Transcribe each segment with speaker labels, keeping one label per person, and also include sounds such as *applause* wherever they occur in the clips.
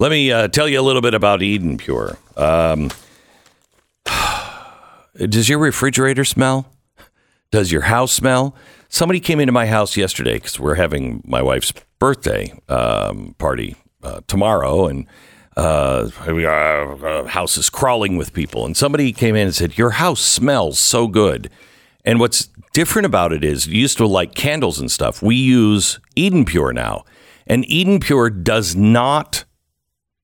Speaker 1: Let me uh, tell you a little bit about Eden Pure. Um, *sighs* does your refrigerator smell? Does your house smell? Somebody came into my house yesterday because we're having my wife's birthday um, party uh, tomorrow, and uh, our house is crawling with people. And somebody came in and said, "Your house smells so good." And what's different about it is, you used to light candles and stuff. We use Eden Pure now, and Eden Pure does not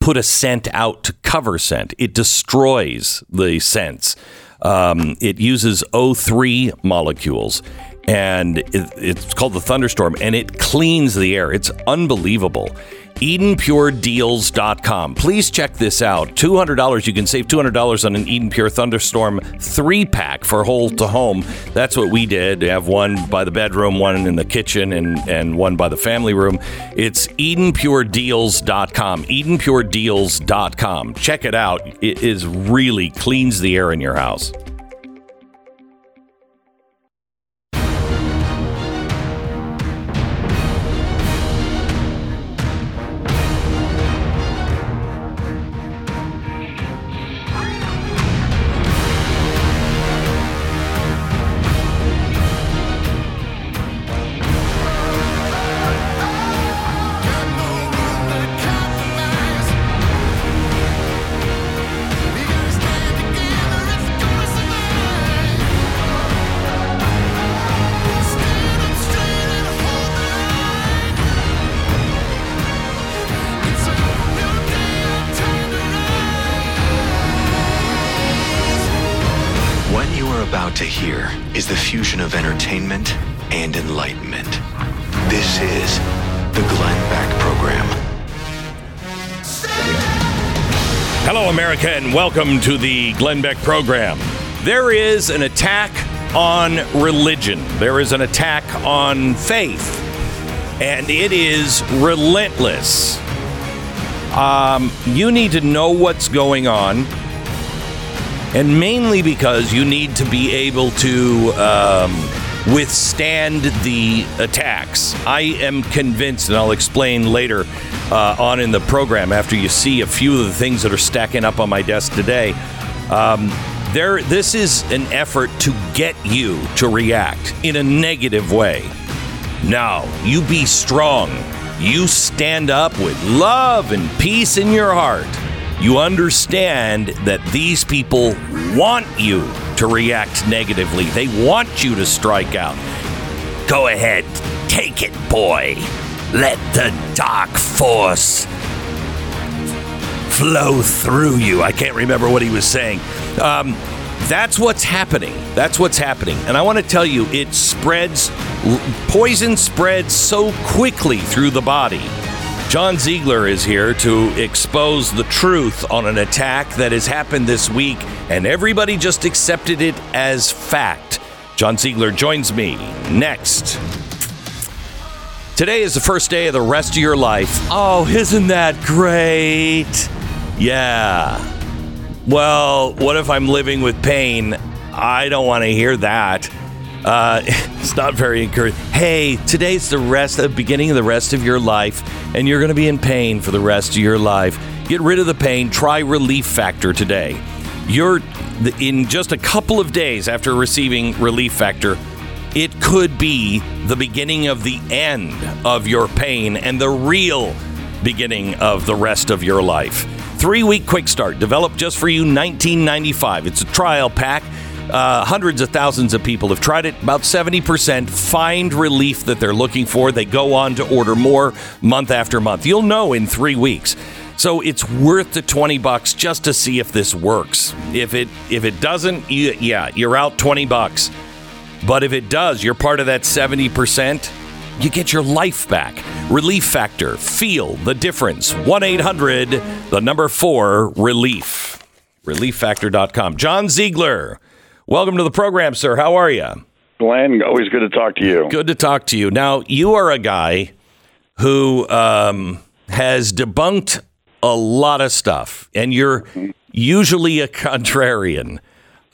Speaker 1: put a scent out to cover scent. It destroys the scents. Um, it uses O3 molecules and it, it's called the thunderstorm and it cleans the air. It's unbelievable. EdenPureDeals.com. Please check this out. $200. You can save $200 on an Eden Pure Thunderstorm three pack for whole to home. That's what we did. We have one by the bedroom, one in the kitchen, and, and one by the family room. It's EdenPureDeals.com. EdenPureDeals.com. Check it out. It is really cleans the air in your house. Welcome to the Glenn Beck program. There is an attack on religion, there is an attack on faith, and it is relentless. Um, you need to know what's going on, and mainly because you need to be able to um, withstand the attacks. I am convinced, and I'll explain later uh, on in the program after you see a few of the things that are stacking up on my desk today. Um, there, this is an effort to get you to react in a negative way. Now, you be strong. You stand up with love and peace in your heart. You understand that these people want you to react negatively. They want you to strike out. Go ahead, take it, boy. Let the dark force flow through you. I can't remember what he was saying. Um, that's what's happening. That's what's happening. And I want to tell you, it spreads, poison spreads so quickly through the body. John Ziegler is here to expose the truth on an attack that has happened this week, and everybody just accepted it as fact. John Ziegler joins me next. Today is the first day of the rest of your life. Oh, isn't that great? Yeah. Well, what if I'm living with pain? I don't want to hear that. Uh, *laughs* it's not very encouraging. Hey, today's the rest, the beginning of the rest of your life, and you're going to be in pain for the rest of your life. Get rid of the pain. Try Relief Factor today. You're in just a couple of days after receiving Relief Factor. It could be the beginning of the end of your pain and the real beginning of the rest of your life. Three week quick start, developed just for you, 1995. It's a trial pack. Uh, hundreds of thousands of people have tried it. About 70% find relief that they're looking for. They go on to order more month after month. You'll know in three weeks. So it's worth the 20 bucks just to see if this works. If it if it doesn't, you, yeah, you're out 20 bucks. But if it does, you're part of that 70%. you get your life back. Relief Factor. Feel the difference. 1 800, the number four, relief. ReliefFactor.com. John Ziegler, welcome to the program, sir. How are you?
Speaker 2: Glenn, always good to talk to you.
Speaker 1: Good to talk to you. Now, you are a guy who um, has debunked a lot of stuff, and you're usually a contrarian.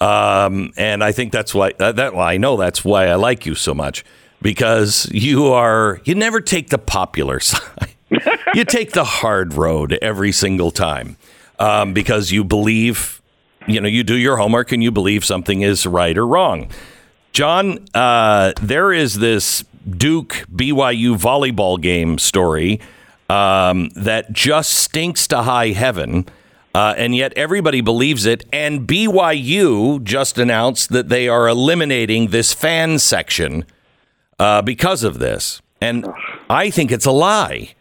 Speaker 1: Um, and I think that's why that well, I know that's why I like you so much because you are you never take the popular *laughs* side. you take the hard road every single time um, because you believe you know you do your homework and you believe something is right or wrong. John, uh, there is this Duke BYU volleyball game story um, that just stinks to high heaven. Uh, and yet everybody believes it. And BYU just announced that they are eliminating this fan section uh, because of this. And I think it's a lie.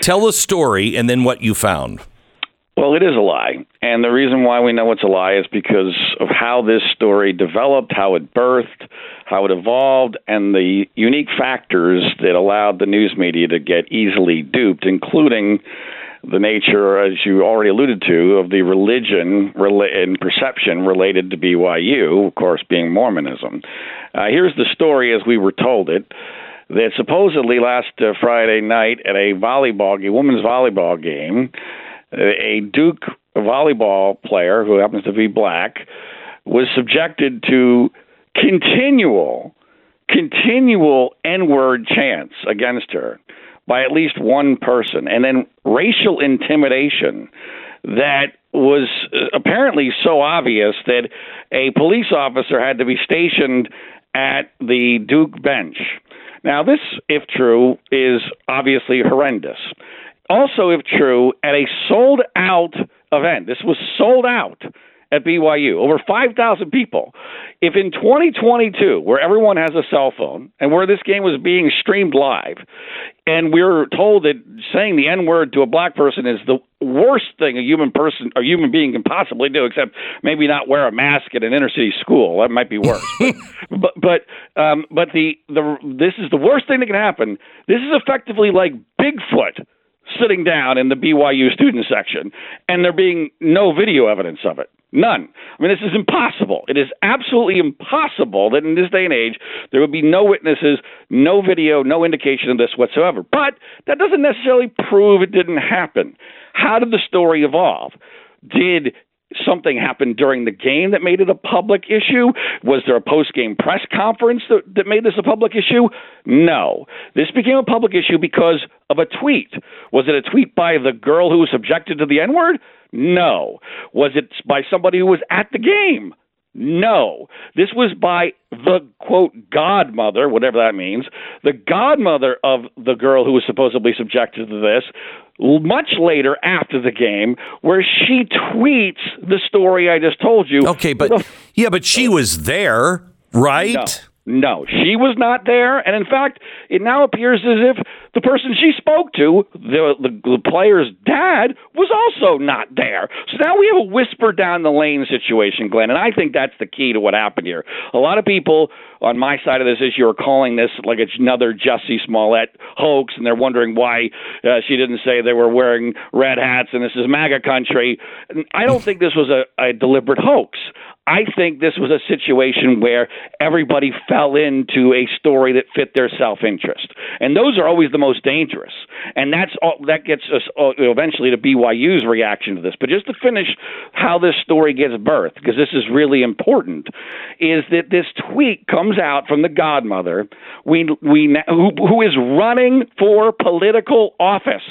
Speaker 1: Tell the story and then what you found.
Speaker 2: Well, it is a lie. And the reason why we know it's a lie is because of how this story developed, how it birthed, how it evolved, and the unique factors that allowed the news media to get easily duped, including the nature, as you already alluded to, of the religion and perception related to BYU, of course, being Mormonism. Uh, here's the story as we were told it. That supposedly last uh, Friday night at a volleyball, a women's volleyball game, a Duke volleyball player who happens to be black was subjected to continual, continual N word chants against her by at least one person, and then racial intimidation that was uh, apparently so obvious that a police officer had to be stationed at the Duke bench. Now, this, if true, is obviously horrendous. Also, if true, at a sold out event, this was sold out at BYU, over 5,000 people. If in 2022, where everyone has a cell phone and where this game was being streamed live, and we're told that saying the N word to a black person is the worst thing a human person or human being can possibly do, except maybe not wear a mask at an inner city school. That might be worse. *laughs* but but um, but the the this is the worst thing that can happen. This is effectively like Bigfoot sitting down in the BYU student section, and there being no video evidence of it. None. I mean, this is impossible. It is absolutely impossible that in this day and age there would be no witnesses, no video, no indication of this whatsoever. But that doesn't necessarily prove it didn't happen. How did the story evolve? Did something happened during the game that made it a public issue? Was there a post game press conference that, that made this a public issue? No. This became a public issue because of a tweet. Was it a tweet by the girl who was subjected to the N word? No. Was it by somebody who was at the game? No. This was by the quote godmother, whatever that means, the godmother of the girl who was supposedly subjected to this, much later after the game, where she tweets the story I just told you.
Speaker 1: Okay, but yeah, but she was there, right?
Speaker 2: No. No, she was not there, and in fact, it now appears as if the person she spoke to, the, the the player's dad, was also not there. So now we have a whisper down the lane situation, Glenn, and I think that's the key to what happened here. A lot of people on my side of this issue are calling this like it's another Jussie Smollett hoax, and they're wondering why uh, she didn't say they were wearing red hats and this is MAGA country. I don't think this was a, a deliberate hoax. I think this was a situation where everybody fell into a story that fit their self interest, and those are always the most dangerous. And that's all, that gets us uh, eventually to BYU's reaction to this. But just to finish how this story gets birthed, because this is really important, is that this tweet comes out from the godmother, we we who, who is running for political office.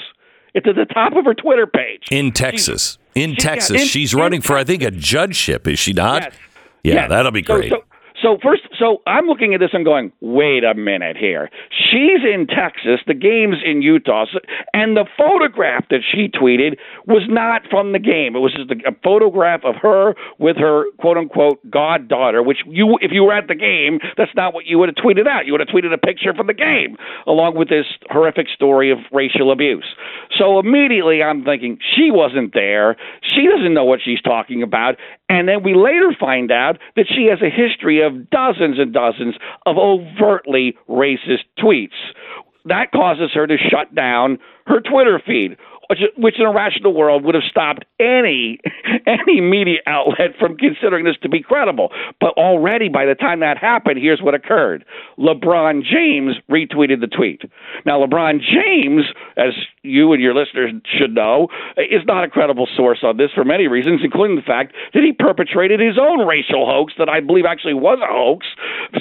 Speaker 2: It's at the top of her Twitter page
Speaker 1: in Texas. In she, Texas. Yeah, in, She's running for, I think, a judgeship, is she not?
Speaker 2: Yes.
Speaker 1: Yeah,
Speaker 2: yes.
Speaker 1: that'll be great.
Speaker 2: So, so, so first, so I'm looking at this and going, wait a minute here. She's in Texas, the game's in Utah, and the photograph that she tweeted was not from the game. It was just a photograph of her with her quote unquote goddaughter, which you, if you were at the game, that's not what you would have tweeted out. You would have tweeted a picture from the game along with this horrific story of racial abuse. So immediately I'm thinking she wasn't there. She doesn't know what she's talking about. And then we later find out that she has a history of dozens and dozens of overtly racist tweets. That causes her to shut down her Twitter feed which, in a rational world would have stopped any *laughs* any media outlet from considering this to be credible. But already by the time that happened, here's what occurred: LeBron James retweeted the tweet. Now, LeBron James, as you and your listeners should know, is not a credible source on this for many reasons, including the fact that he perpetrated his own racial hoax that I believe actually was a hoax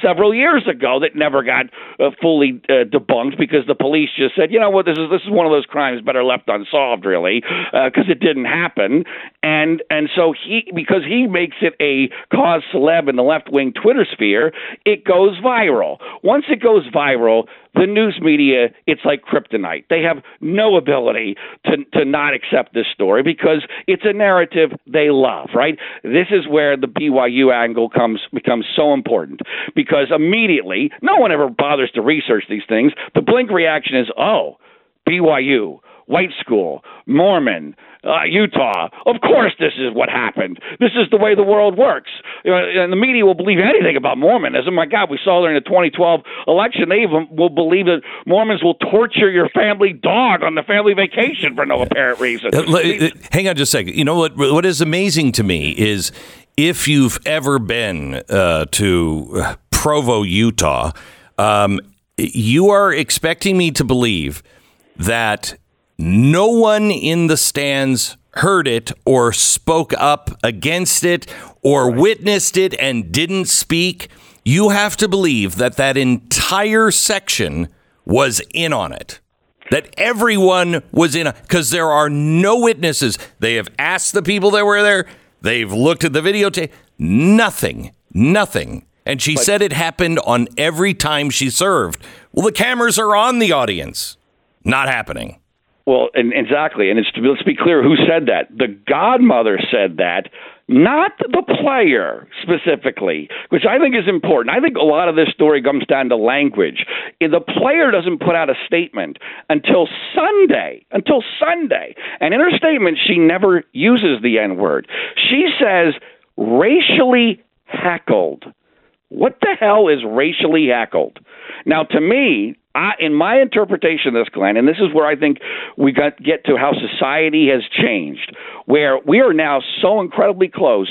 Speaker 2: several years ago that never got uh, fully uh, debunked because the police just said, you know what, this is this is one of those crimes better left unsolved, really, because uh, it didn't happen, and and so he because he makes it a cause celeb in the left wing Twitter sphere, it goes viral. Once it goes viral, the news media, it's like kryptonite. They have no ability to, to not accept this story because it's a narrative they love, right? This is where the BYU angle comes becomes so important because immediately, no one ever bothers to research these things. The blink reaction is, oh, BYU white school, Mormon, uh, Utah. Of course, this is what happened. This is the way the world works. You know, and the media will believe anything about Mormonism. My God, we saw during the 2012 election, they even will believe that Mormons will torture your family dog on the family vacation for no apparent reason. Uh,
Speaker 1: uh, hang on just a second. You know what? What is amazing to me is if you've ever been uh, to Provo, Utah, um, you are expecting me to believe that no one in the stands heard it or spoke up against it or witnessed it and didn't speak, you have to believe that that entire section was in on it. That everyone was in because there are no witnesses. They have asked the people that were there. They've looked at the videotape. Nothing. Nothing. And she but, said it happened on every time she served. Well, the cameras are on the audience. Not happening.
Speaker 2: Well, and exactly, and it's let's be clear who said that. The godmother said that, not the player specifically, which I think is important. I think a lot of this story comes down to language. The player doesn't put out a statement until Sunday, until Sunday, and in her statement she never uses the N word. She says racially heckled. What the hell is racially heckled? Now, to me, I, in my interpretation of this, Glenn, and this is where I think we got get to how society has changed, where we are now so incredibly close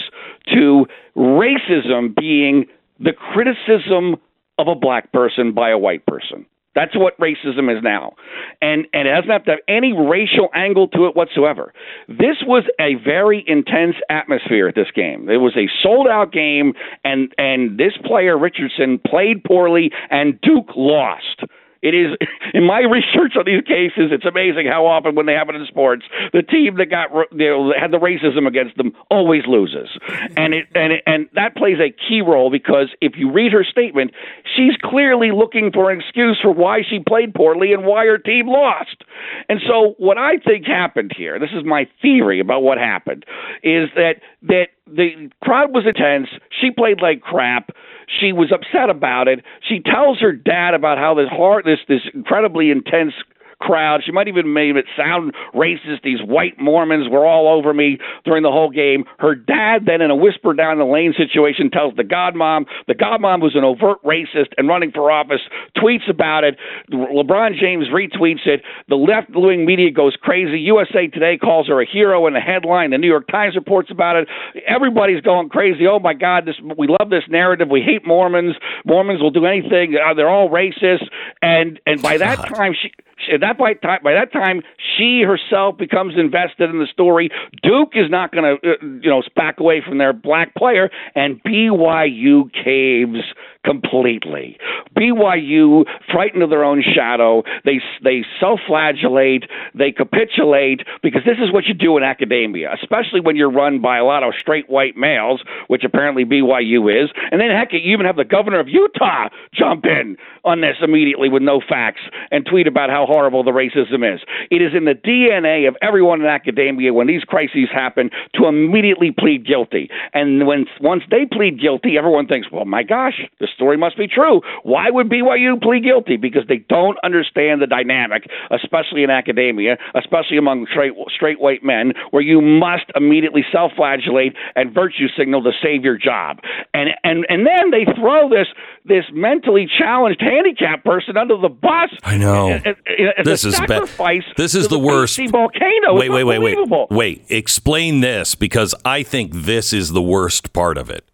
Speaker 2: to racism being the criticism of a black person by a white person. That's what racism is now. And and it doesn't have to have any racial angle to it whatsoever. This was a very intense atmosphere at this game. It was a sold out game and and this player Richardson played poorly and Duke lost. It is *laughs* in my research on these cases. It's amazing how often, when they happen in sports, the team that got you know, had the racism against them always loses, and it and it, and that plays a key role because if you read her statement, she's clearly looking for an excuse for why she played poorly and why her team lost. And so, what I think happened here, this is my theory about what happened, is that that the crowd was intense. She played like crap. She was upset about it. She tells her dad about how this hard, this this incredibly intense crowd. She might even made it sound racist. These white Mormons were all over me during the whole game. Her dad then, in a whisper down the lane situation, tells the godmom. The godmom was an overt racist and running for office. Tweets about it. LeBron James retweets it. The left-wing media goes crazy. USA Today calls her a hero in a headline. The New York Times reports about it. Everybody's going crazy. Oh my God, this we love this narrative. We hate Mormons. Mormons will do anything. Uh, they're all racist. And and by that time, she that by time by that time she herself becomes invested in the story. Duke is not going to uh, you know back away from their black player, and BYU caves completely. BYU, frightened of their own shadow, they they self-flagellate, they capitulate because this is what you do in academia, especially when you're run by a lot of straight white males, which apparently BYU is. And then heck, you even have the governor of Utah jump in on this immediately with no facts and tweet about how horrible the racism is. It is in the DNA of everyone in academia when these crises happen to immediately plead guilty. And when once they plead guilty, everyone thinks, "Well, my gosh, this story must be true. Why would BYU plead guilty? Because they don't understand the dynamic, especially in academia, especially among straight straight white men, where you must immediately self-flagellate and virtue signal to save your job. And and and then they throw this this mentally challenged handicapped person under the bus.
Speaker 1: I know.
Speaker 2: As, as
Speaker 1: this is bad. This is the, the worst.
Speaker 2: Volcano.
Speaker 1: Wait, wait, wait, wait, wait. Explain this because I think this is the worst part of it.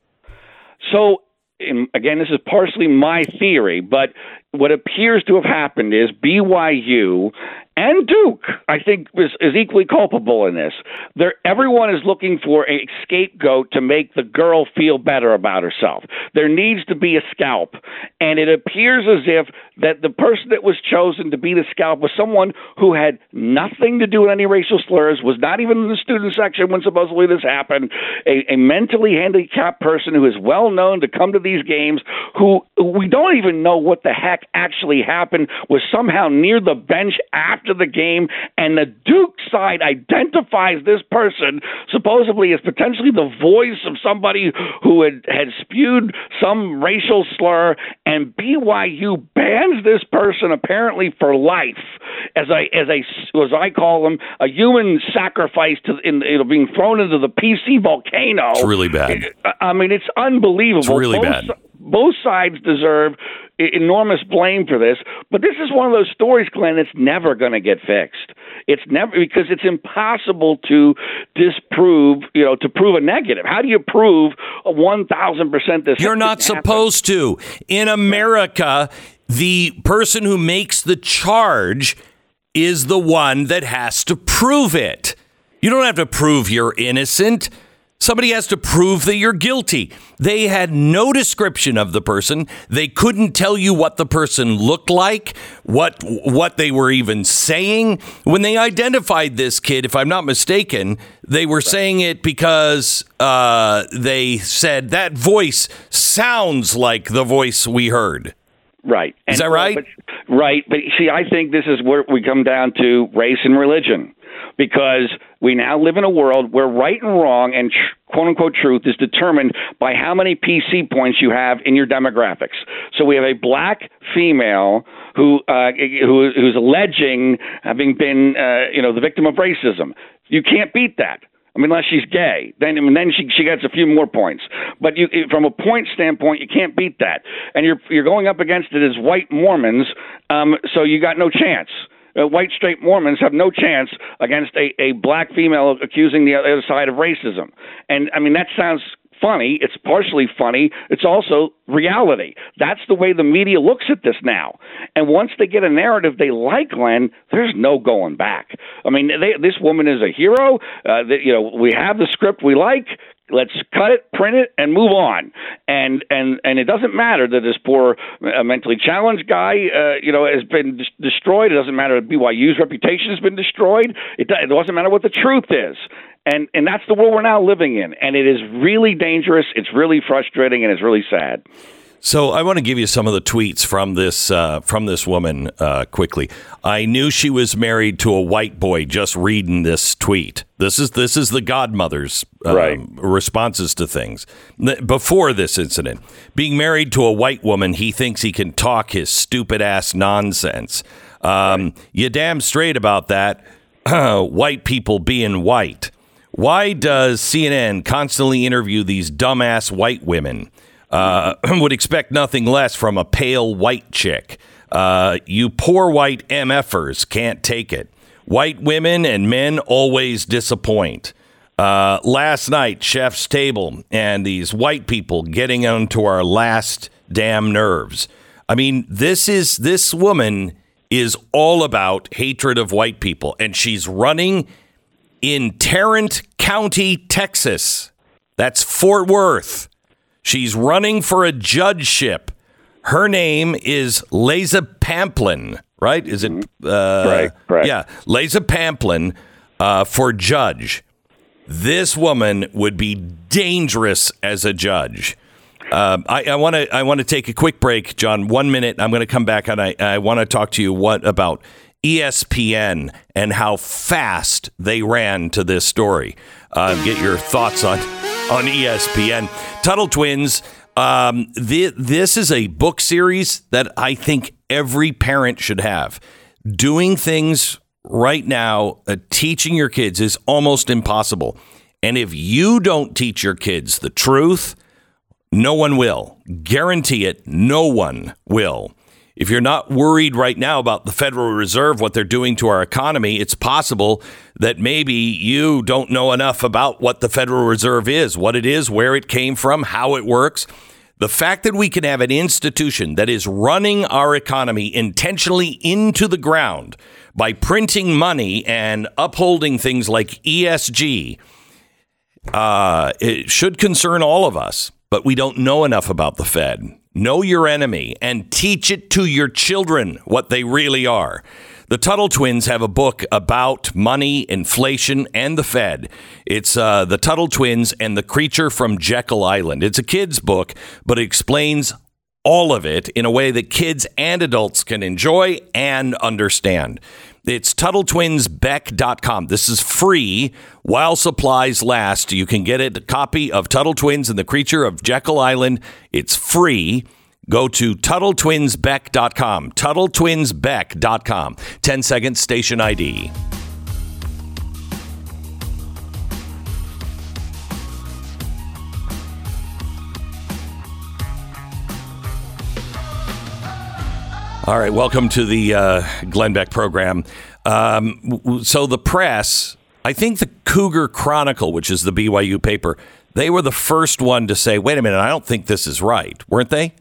Speaker 2: So, in, again, this is partially my theory, but what appears to have happened is BYU and Duke, I think, is, is equally culpable in this. Everyone is looking for a scapegoat to make the girl feel better about herself. There needs to be a scalp, and it appears as if that the person that was chosen to be the scalp was someone who had nothing to do with any racial slurs, was not even in the student section when supposedly this happened, a, a mentally handicapped person who is well known to come to these games, who we don't even know what the heck actually happened, was somehow near the bench after the game, and the Duke side identifies this person supposedly as potentially the voice of somebody who had, had spewed some racial slur, and BYU bans this person apparently for life as I as I as I call them a human sacrifice to in you know being thrown into the PC volcano.
Speaker 1: It's really bad.
Speaker 2: I mean, it's unbelievable. It's
Speaker 1: really Both, bad
Speaker 2: both sides deserve enormous blame for this, but this is one of those stories, Glenn, that's never going to get fixed. It's never because it's impossible to disprove, you know, to prove a negative. How do you prove a one thousand percent this?
Speaker 1: You're not supposed to. In America, the person who makes the charge is the one that has to prove it. You don't have to prove you're innocent. Somebody has to prove that you're guilty. They had no description of the person. They couldn't tell you what the person looked like, what what they were even saying. When they identified this kid, if I'm not mistaken, they were saying it because uh, they said that voice sounds like the voice we heard.
Speaker 2: Right.
Speaker 1: Is and, that right?
Speaker 2: But, right. But see, I think this is where we come down to race and religion because we now live in a world where right and wrong and tr- quote unquote truth is determined by how many PC points you have in your demographics. So we have a black female who uh, who who's alleging having been uh, you know the victim of racism. You can't beat that. I mean, unless she's gay, then I mean, then she she gets a few more points. But you, from a point standpoint, you can't beat that. And you're you're going up against it as white Mormons, um, so you got no chance uh, white straight Mormons have no chance against a, a black female accusing the other side of racism. And I mean, that sounds funny. It's partially funny. It's also reality. That's the way the media looks at this now. And once they get a narrative they like, Glenn, there's no going back. I mean, they, this woman is a hero. Uh, that, you know, we have the script we like. Let's cut it, print it, and move on. And and and it doesn't matter that this poor uh, mentally challenged guy, uh, you know, has been destroyed. It doesn't matter that BYU's reputation has been destroyed. It, it doesn't matter what the truth is. And and that's the world we're now living in. And it is really dangerous. It's really frustrating, and it's really sad.
Speaker 1: So I want to give you some of the tweets from this uh, from this woman uh, quickly. I knew she was married to a white boy just reading this tweet. This is this is the godmother's um, right. responses to things before this incident. Being married to a white woman, he thinks he can talk his stupid ass nonsense. Um, right. You damn straight about that. *clears throat* white people being white. Why does CNN constantly interview these dumbass white women? Uh, *clears throat* would expect nothing less from a pale white chick. Uh, you poor white MFers can't take it. White women and men always disappoint. Uh, last night, chef's table and these white people getting onto our last damn nerves. I mean, this is this woman is all about hatred of white people, and she's running in Tarrant County, Texas. That's Fort Worth. She's running for a judgeship. Her name is Lesa Pamplin, right? Is it?
Speaker 2: Uh, right, right.
Speaker 1: Yeah, Lesa Pamplin uh, for judge. This woman would be dangerous as a judge. Uh, I want to I want to take a quick break, John. One minute. I'm going to come back and I, I want to talk to you what about ESPN and how fast they ran to this story. Uh, get your thoughts on on ESPN. Tuttle Twins Um, th- this is a book series that I think every parent should have. Doing things right now, uh, teaching your kids is almost impossible. And if you don't teach your kids the truth, no one will. Guarantee it, no one will. If you're not worried right now about the Federal Reserve, what they're doing to our economy, it's possible that maybe you don't know enough about what the Federal Reserve is, what it is, where it came from, how it works. The fact that we can have an institution that is running our economy intentionally into the ground by printing money and upholding things like ESG, uh, it should concern all of us. But we don't know enough about the Fed. Know your enemy and teach it to your children what they really are. The Tuttle twins have a book about money, inflation, and the Fed. It's uh, The Tuttle Twins and the Creature from Jekyll Island. It's a kid's book, but it explains all of it in a way that kids and adults can enjoy and understand. It's TuttleTwinsBeck.com. This is free while supplies last. You can get it, a copy of Tuttle Twins and the Creature of Jekyll Island. It's free. Go to TuttleTwinsBeck.com. TuttleTwinsBeck.com. 10 seconds, station ID. All right, welcome to the uh, Glenn Beck program. Um, so the press, I think the Cougar Chronicle, which is the BYU paper, they were the first one to say, "Wait a minute, I don't think this is right," weren't they?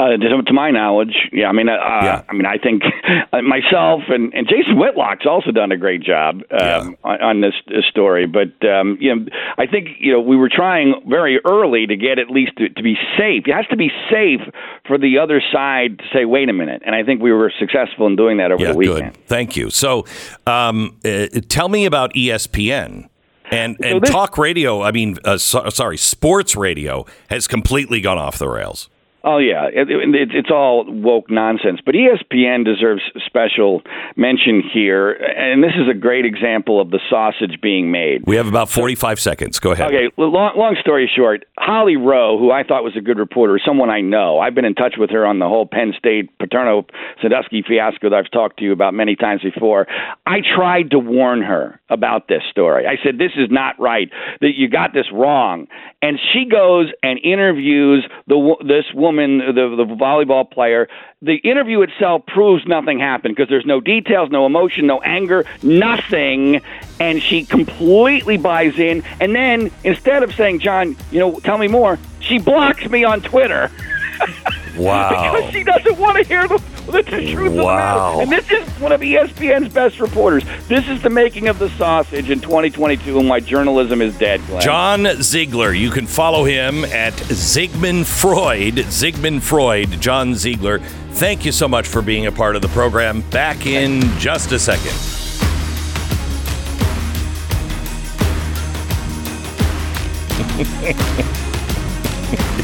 Speaker 2: Uh, to, to, my knowledge, yeah. I mean, uh, yeah. I mean, I think myself and, and Jason Whitlock's also done a great job um, yeah. on, on this, this, story. But um, you know, I think you know we were trying very early to get at least to, to, be safe. It has to be safe for the other side to say, "Wait a minute," and I think we were successful in doing that over
Speaker 1: yeah,
Speaker 2: the weekend.
Speaker 1: Good. Thank you. So, um, uh, tell me about ESPN. And, and so this, talk radio, I mean, uh, so, sorry, sports radio has completely gone off the rails.
Speaker 2: Oh yeah, it, it, it's all woke nonsense. But ESPN deserves special mention here, and this is a great example of the sausage being made.
Speaker 1: We have about forty-five seconds. Go ahead.
Speaker 2: Okay. Long, long story short, Holly Rowe, who I thought was a good reporter, someone I know. I've been in touch with her on the whole Penn State Paterno Sandusky fiasco that I've talked to you about many times before. I tried to warn her about this story. I said this is not right. That you got this wrong, and she goes and interviews the this woman woman, the the volleyball player. The interview itself proves nothing happened because there's no details, no emotion, no anger, nothing, and she completely buys in. And then instead of saying, "John, you know, tell me more," she blocks me on Twitter.
Speaker 1: Wow.
Speaker 2: because she doesn't want to hear the, the, truth
Speaker 1: wow.
Speaker 2: of the matter. And this is one of ESPN's best reporters. This is the making of the sausage in 2022 and why journalism is dead, Glenn.
Speaker 1: John Ziegler. You can follow him at Zigmund Freud. Zigmund Freud, John Ziegler. Thank you so much for being a part of the program. Back in just a second. *laughs*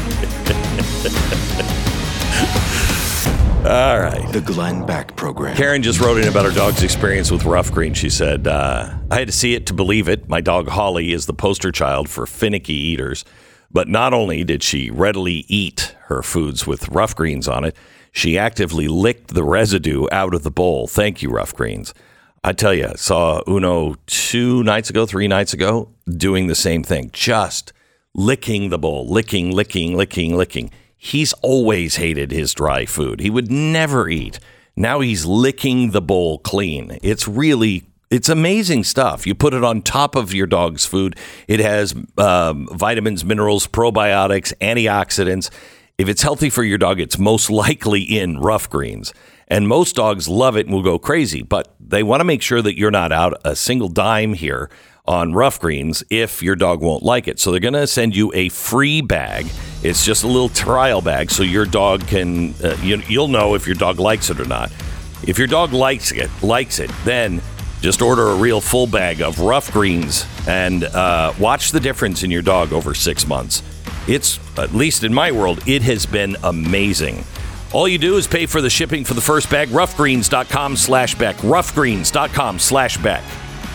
Speaker 1: All right.
Speaker 3: The Glenn Beck Program.
Speaker 1: Karen just wrote in about her dog's experience with rough green. She said, uh, I had to see it to believe it. My dog Holly is the poster child for finicky eaters. But not only did she readily eat her foods with rough greens on it, she actively licked the residue out of the bowl. Thank you, rough greens. I tell you, saw Uno two nights ago, three nights ago, doing the same thing, just licking the bowl, licking, licking, licking, licking. He's always hated his dry food. He would never eat. Now he's licking the bowl clean. It's really it's amazing stuff. You put it on top of your dog's food. It has um, vitamins, minerals, probiotics, antioxidants. If it's healthy for your dog, it's most likely in rough greens. And most dogs love it and will go crazy, but they want to make sure that you're not out a single dime here on rough greens if your dog won't like it. So they're going to send you a free bag. It's just a little trial bag so your dog can uh, you, you'll know if your dog likes it or not. If your dog likes it, likes it, then just order a real full bag of rough greens and uh, watch the difference in your dog over six months. It's at least in my world, it has been amazing. All you do is pay for the shipping for the first bag. Roughgreens.com slash Beck. Roughgreens.com slash Beck.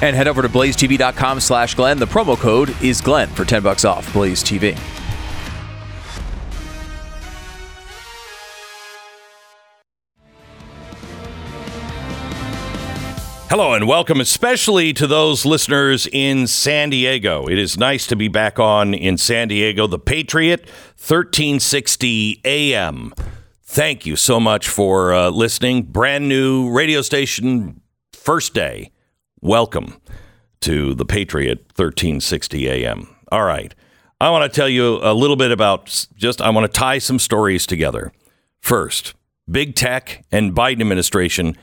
Speaker 4: And head over to blazetv.com slash Glenn. The promo code is Glenn for 10 bucks off Blaze TV.
Speaker 1: Hello and welcome, especially to those listeners in San Diego. It is nice to be back on in San Diego, the Patriot, 1360 AM. Thank you so much for uh, listening. Brand new radio station, first day Welcome to the Patriot 1360 AM. All right. I want to tell you a little bit about just, I want to tie some stories together. First, big tech and Biden administration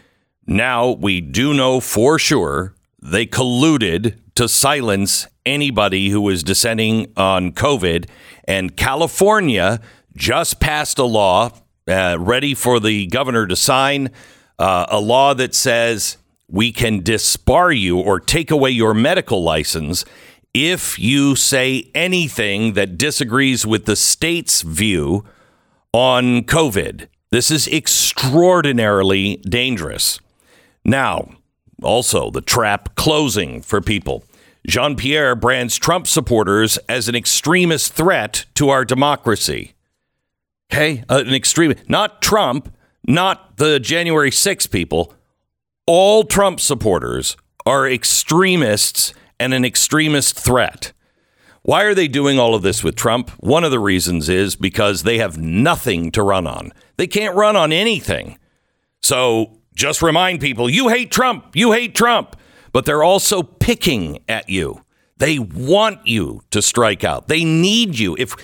Speaker 1: now we do know for sure they colluded to silence anybody who was dissenting on COVID. And California just passed a law uh, ready for the governor to sign uh, a law that says we can disbar you or take away your medical license if you say anything that disagrees with the state's view on COVID. This is extraordinarily dangerous. Now, also the trap closing for people. Jean Pierre brands Trump supporters as an extremist threat to our democracy. Okay, uh, an extreme, not Trump, not the January 6 people. All Trump supporters are extremists and an extremist threat. Why are they doing all of this with Trump? One of the reasons is because they have nothing to run on. They can't run on anything. So just remind people you hate Trump, you hate Trump, but they're also picking at you. They want you to strike out. They need you. If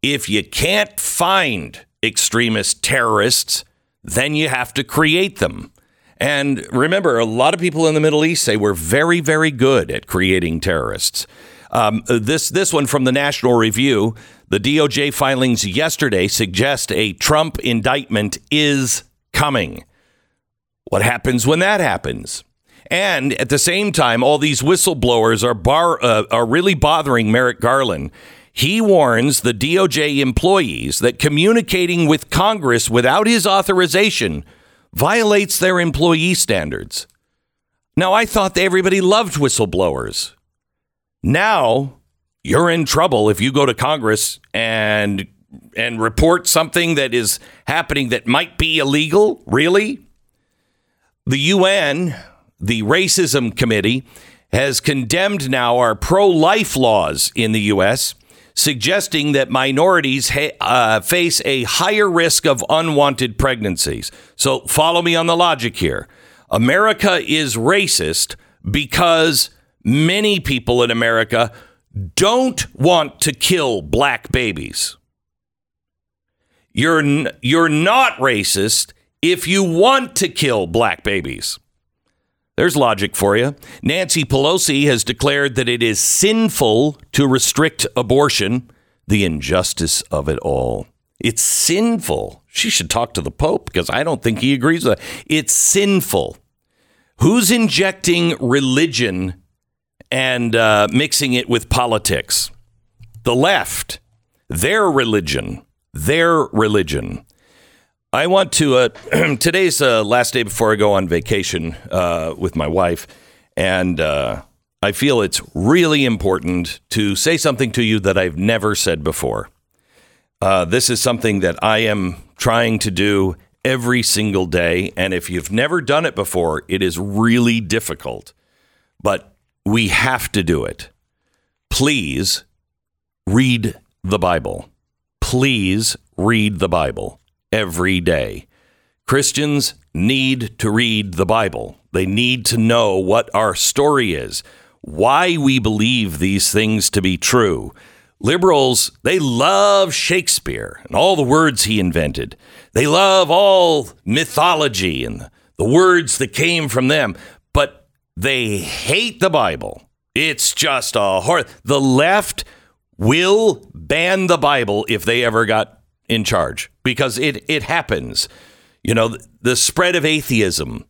Speaker 1: if you can't find extremist terrorists, then you have to create them. And remember, a lot of people in the Middle East say we're very, very good at creating terrorists. Um, this this one from the National Review, the DOJ filings yesterday suggest a Trump indictment is coming. What happens when that happens? And at the same time, all these whistleblowers are bar, uh, are really bothering Merrick Garland. He warns the DOJ employees that communicating with Congress without his authorization violates their employee standards. Now, I thought everybody loved whistleblowers. Now, you're in trouble if you go to Congress and and report something that is happening that might be illegal. Really? The UN, the Racism Committee, has condemned now our pro life laws in the U.S., suggesting that minorities ha- uh, face a higher risk of unwanted pregnancies. So follow me on the logic here. America is racist because many people in America don't want to kill black babies. You're, n- you're not racist if you want to kill black babies. There's logic for you. Nancy Pelosi has declared that it is sinful to restrict abortion, the injustice of it all. It's sinful. She should talk to the Pope because I don't think he agrees with that. It's sinful. Who's injecting religion and uh, mixing it with politics? The left. Their religion. Their religion. I want to. Uh, *clears throat* today's uh, last day before I go on vacation uh, with my wife, and uh, I feel it's really important to say something to you that I've never said before. Uh, this is something that I am trying to do every single day, and if you've never done it before, it is really difficult. But we have to do it. Please read the Bible. Please read the Bible every day. Christians need to read the Bible. They need to know what our story is, why we believe these things to be true. Liberals, they love Shakespeare and all the words he invented. They love all mythology and the words that came from them, but they hate the Bible. It's just a hard. The left will ban the Bible if they ever got in charge because it, it happens. You know, the spread of atheism.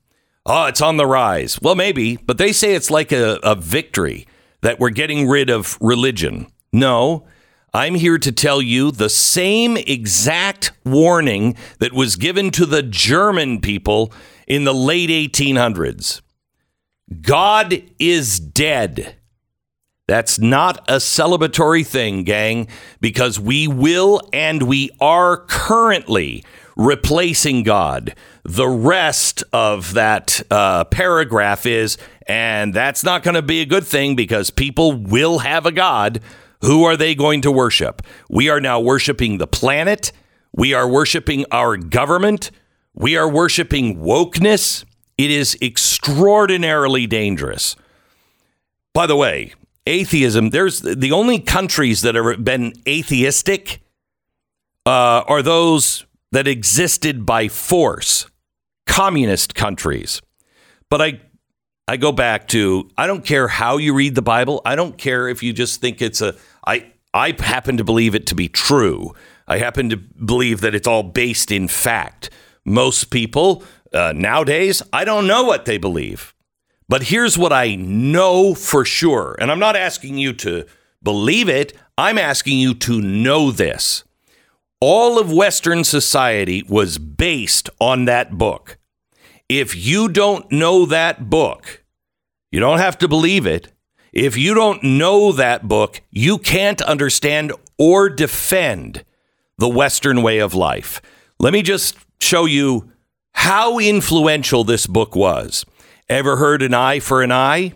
Speaker 1: Oh, it's on the rise. Well, maybe, but they say it's like a, a victory that we're getting rid of religion. No, I'm here to tell you the same exact warning that was given to the German people in the late 1800s. God is dead. That's not a celebratory thing, gang, because we will and we are currently replacing God. The rest of that uh, paragraph is, and that's not going to be a good thing because people will have a God. Who are they going to worship? We are now worshiping the planet. We are worshiping our government. We are worshiping wokeness. It is extraordinarily dangerous. By the way, atheism, there's the only countries that have been atheistic uh, are those that existed by force, communist countries. But I, I go back to I don't care how you read the Bible. I don't care if you just think it's a. I I happen to believe it to be true. I happen to believe that it's all based in fact. Most people uh, nowadays, I don't know what they believe. But here's what I know for sure. And I'm not asking you to believe it, I'm asking you to know this. All of Western society was based on that book. If you don't know that book, you don't have to believe it. If you don't know that book, you can't understand or defend the Western way of life. Let me just show you how influential this book was. Ever heard an eye for an eye?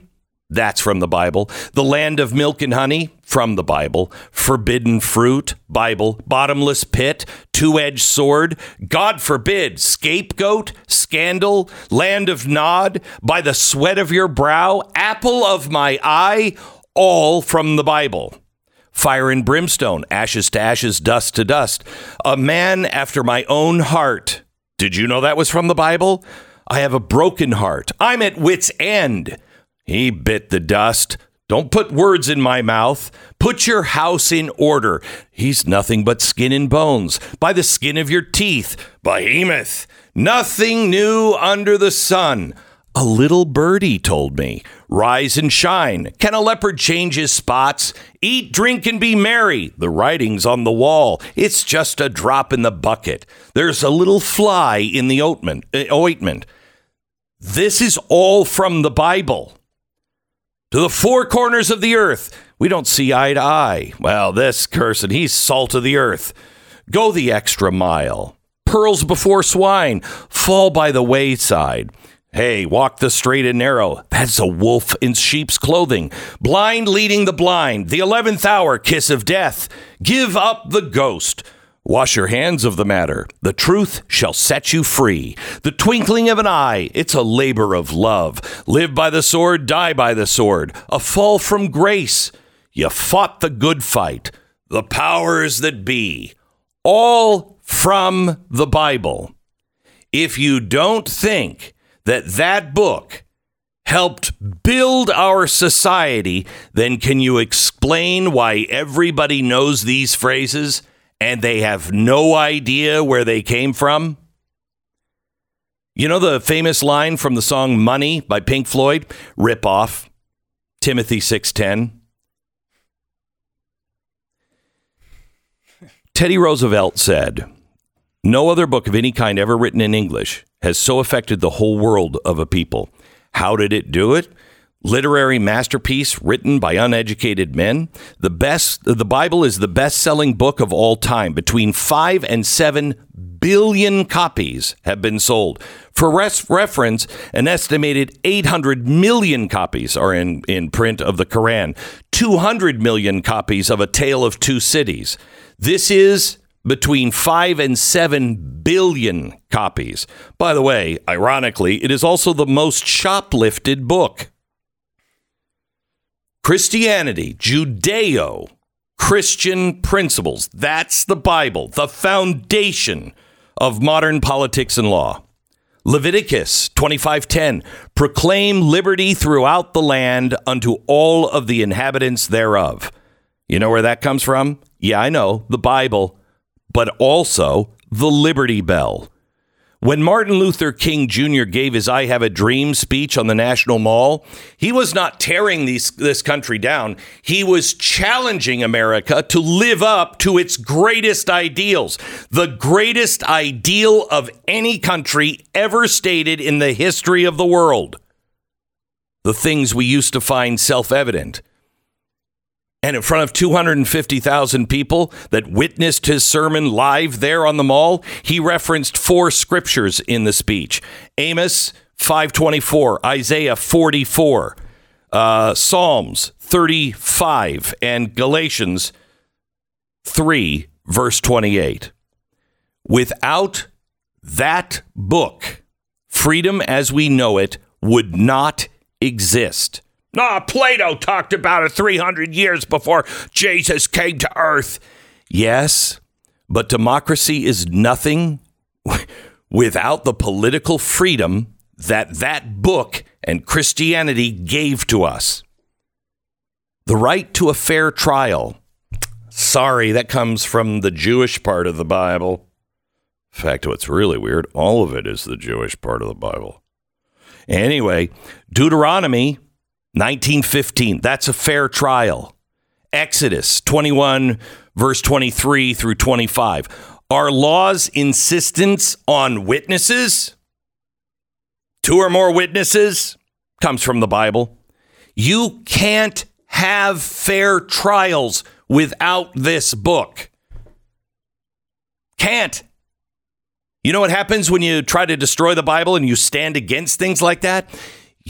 Speaker 1: That's from the Bible. The land of milk and honey? From the Bible. Forbidden fruit? Bible. Bottomless pit? Two edged sword? God forbid. Scapegoat? Scandal? Land of Nod? By the sweat of your brow? Apple of my eye? All from the Bible. Fire and brimstone, ashes to ashes, dust to dust. A man after my own heart. Did you know that was from the Bible? I have a broken heart. I'm at wit's end. He bit the dust. Don't put words in my mouth. Put your house in order. He's nothing but skin and bones. By the skin of your teeth. Behemoth. Nothing new under the sun. A little birdie told me, Rise and shine. Can a leopard change his spots? Eat, drink, and be merry. The writing's on the wall. It's just a drop in the bucket. There's a little fly in the ointment. Uh, ointment. This is all from the Bible. To the four corners of the earth, we don't see eye to eye. Well, this person, he's salt of the earth. Go the extra mile. Pearls before swine fall by the wayside. Hey, walk the straight and narrow. That's a wolf in sheep's clothing. Blind leading the blind. The eleventh hour, kiss of death. Give up the ghost. Wash your hands of the matter. The truth shall set you free. The twinkling of an eye, it's a labor of love. Live by the sword, die by the sword. A fall from grace. You fought the good fight. The powers that be. All from the Bible. If you don't think that that book helped build our society, then can you explain why everybody knows these phrases? And they have no idea where they came from? You know the famous line from the song Money by Pink Floyd? Rip off. Timothy 6:10. Teddy Roosevelt said, "No other book of any kind ever written in English has so affected the whole world of a people. How did it do it? Literary masterpiece written by uneducated men. The best the Bible is the best-selling book of all time. Between 5 and 7 billion copies have been sold. For res- reference, an estimated 800 million copies are in, in print of the Quran, 200 million copies of A Tale of Two Cities. This is between 5 and 7 billion copies. By the way, ironically, it is also the most shoplifted book. Christianity, Judeo Christian principles. That's the Bible, the foundation of modern politics and law. Leviticus 25:10 proclaim liberty throughout the land unto all of the inhabitants thereof. You know where that comes from? Yeah, I know, the Bible, but also the Liberty Bell. When Martin Luther King Jr. gave his I Have a Dream speech on the National Mall, he was not tearing these, this country down. He was challenging America to live up to its greatest ideals, the greatest ideal of any country ever stated in the history of the world. The things we used to find self evident. And in front of 250,000 people that witnessed his sermon live there on the mall, he referenced four scriptures in the speech Amos 524, Isaiah 44, uh, Psalms 35, and Galatians 3, verse 28. Without that book, freedom as we know it would not exist. Ah, Plato talked about it 300 years before Jesus came to earth. Yes, but democracy is nothing *laughs* without the political freedom that that book and Christianity gave to us. The right to a fair trial. Sorry, that comes from the Jewish part of the Bible. In fact, what's really weird, all of it is the Jewish part of the Bible. Anyway, Deuteronomy 1915, that's a fair trial. Exodus 21, verse 23 through 25. Our law's insistence on witnesses, two or more witnesses, comes from the Bible. You can't have fair trials without this book. Can't. You know what happens when you try to destroy the Bible and you stand against things like that?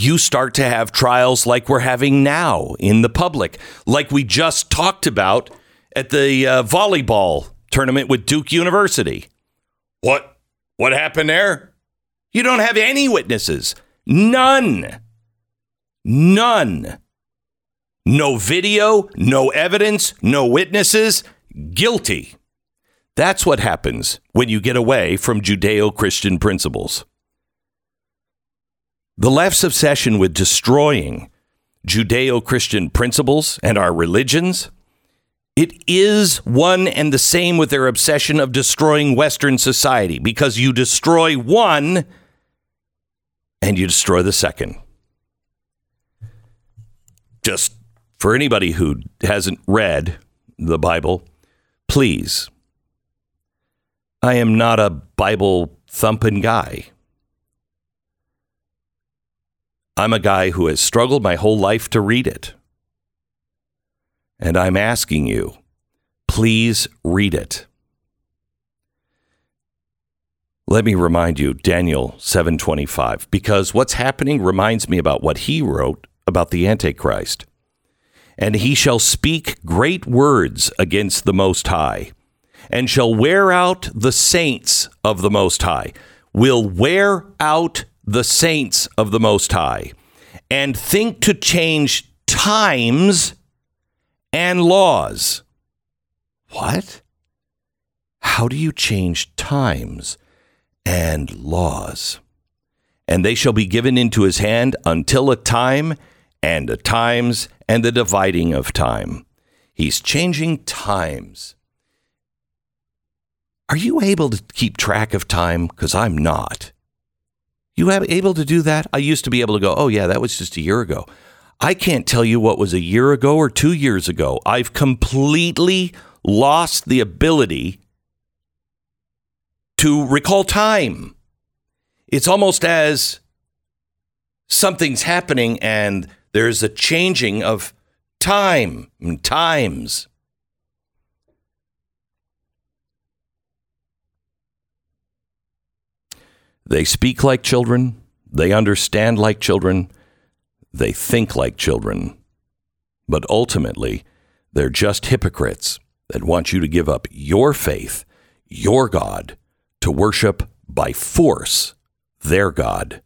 Speaker 1: You start to have trials like we're having now in the public, like we just talked about at the uh, volleyball tournament with Duke University. What what happened there? You don't have any witnesses. None. None. No video, no evidence, no witnesses. Guilty. That's what happens when you get away from Judeo Christian principles. The left's obsession with destroying Judeo Christian principles and our religions, it is one and the same with their obsession of destroying Western society because you destroy one and you destroy the second. Just for anybody who hasn't read the Bible, please I am not a Bible thumping guy. I'm a guy who has struggled my whole life to read it. And I'm asking you, please read it. Let me remind you Daniel 7:25 because what's happening reminds me about what he wrote about the antichrist. And he shall speak great words against the most high and shall wear out the saints of the Most High, will wear out the saints of the Most High, and think to change times and laws. What? How do you change times and laws? And they shall be given into his hand until a time and a times and the dividing of time. He's changing times. Are you able to keep track of time? Because I'm not. You have able to do that? I used to be able to go, oh, yeah, that was just a year ago. I can't tell you what was a year ago or two years ago. I've completely lost the ability to recall time. It's almost as something's happening and there's a changing of time and times. They speak like children, they understand like children, they think like children. But ultimately, they're just hypocrites that want you to give up your faith, your God, to worship by force their God.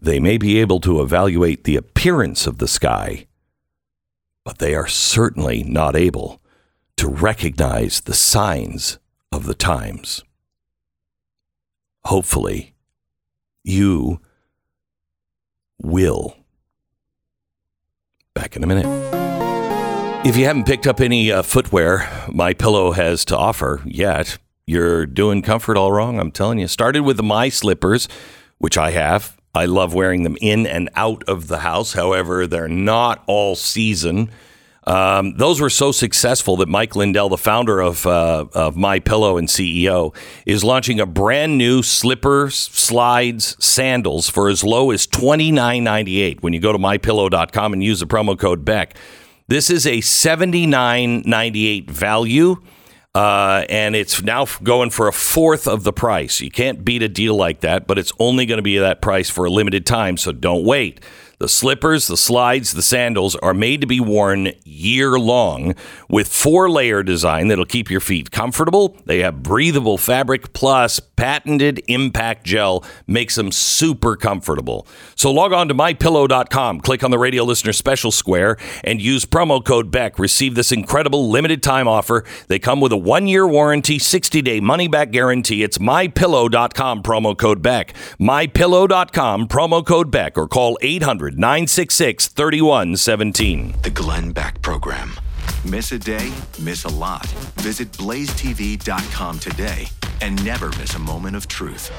Speaker 1: They may be able to evaluate the appearance of the sky, but they are certainly not able to recognize the signs of the times hopefully, you will. Back in a minute. If you haven't picked up any uh, footwear my pillow has to offer yet, you're doing comfort all wrong. I'm telling you. Started with my slippers, which I have. I love wearing them in and out of the house. However, they're not all season. Um, those were so successful that Mike Lindell, the founder of uh, of My Pillow and CEO, is launching a brand new slippers, slides, sandals for as low as twenty nine ninety eight. When you go to mypillow.com and use the promo code Beck, this is a seventy nine ninety eight value. Uh, and it's now going for a fourth of the price. You can't beat a deal like that, but it's only going to be that price for a limited time, so don't wait. The slippers, the slides, the sandals are made to be worn year long with four layer design that'll keep your feet comfortable. They have breathable fabric plus patented impact gel makes them super comfortable. So log on to mypillow.com, click on the radio listener special square and use promo code Beck. Receive this incredible limited time offer. They come with a 1-year warranty, 60-day money back guarantee. It's mypillow.com promo code Beck. mypillow.com promo code Beck or call 800 966 3117.
Speaker 3: The Glenn Beck Program. Miss a day, miss a lot. Visit blazetv.com today and never miss a moment of truth.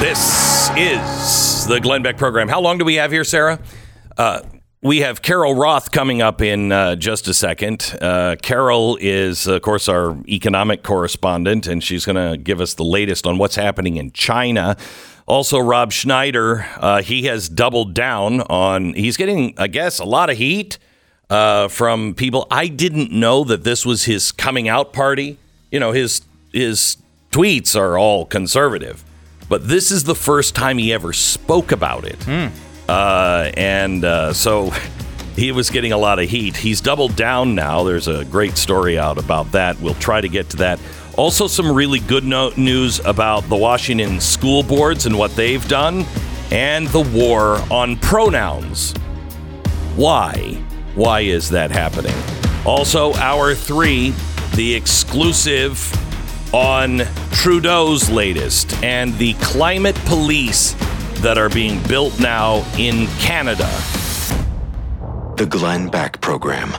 Speaker 1: This is the Glenn Beck program. How long do we have here, Sarah? Uh, we have Carol Roth coming up in uh, just a second. Uh, Carol is, of course, our economic correspondent, and she's going to give us the latest on what's happening in China. Also, Rob Schneider, uh, he has doubled down on, he's getting, I guess, a lot of heat uh, from people. I didn't know that this was his coming out party. You know, his, his tweets are all conservative, but this is the first time he ever spoke about it. Uh, and uh, so *laughs* he was getting a lot of heat. He's doubled down now. There's a great story out about that. We'll try to get to that. Also, some really good no- news about the Washington school boards and what they've done, and the war on pronouns. Why? Why is that happening? Also, hour three, the exclusive on Trudeau's latest and the climate police that are being built now in Canada.
Speaker 3: The Glenn Beck Program.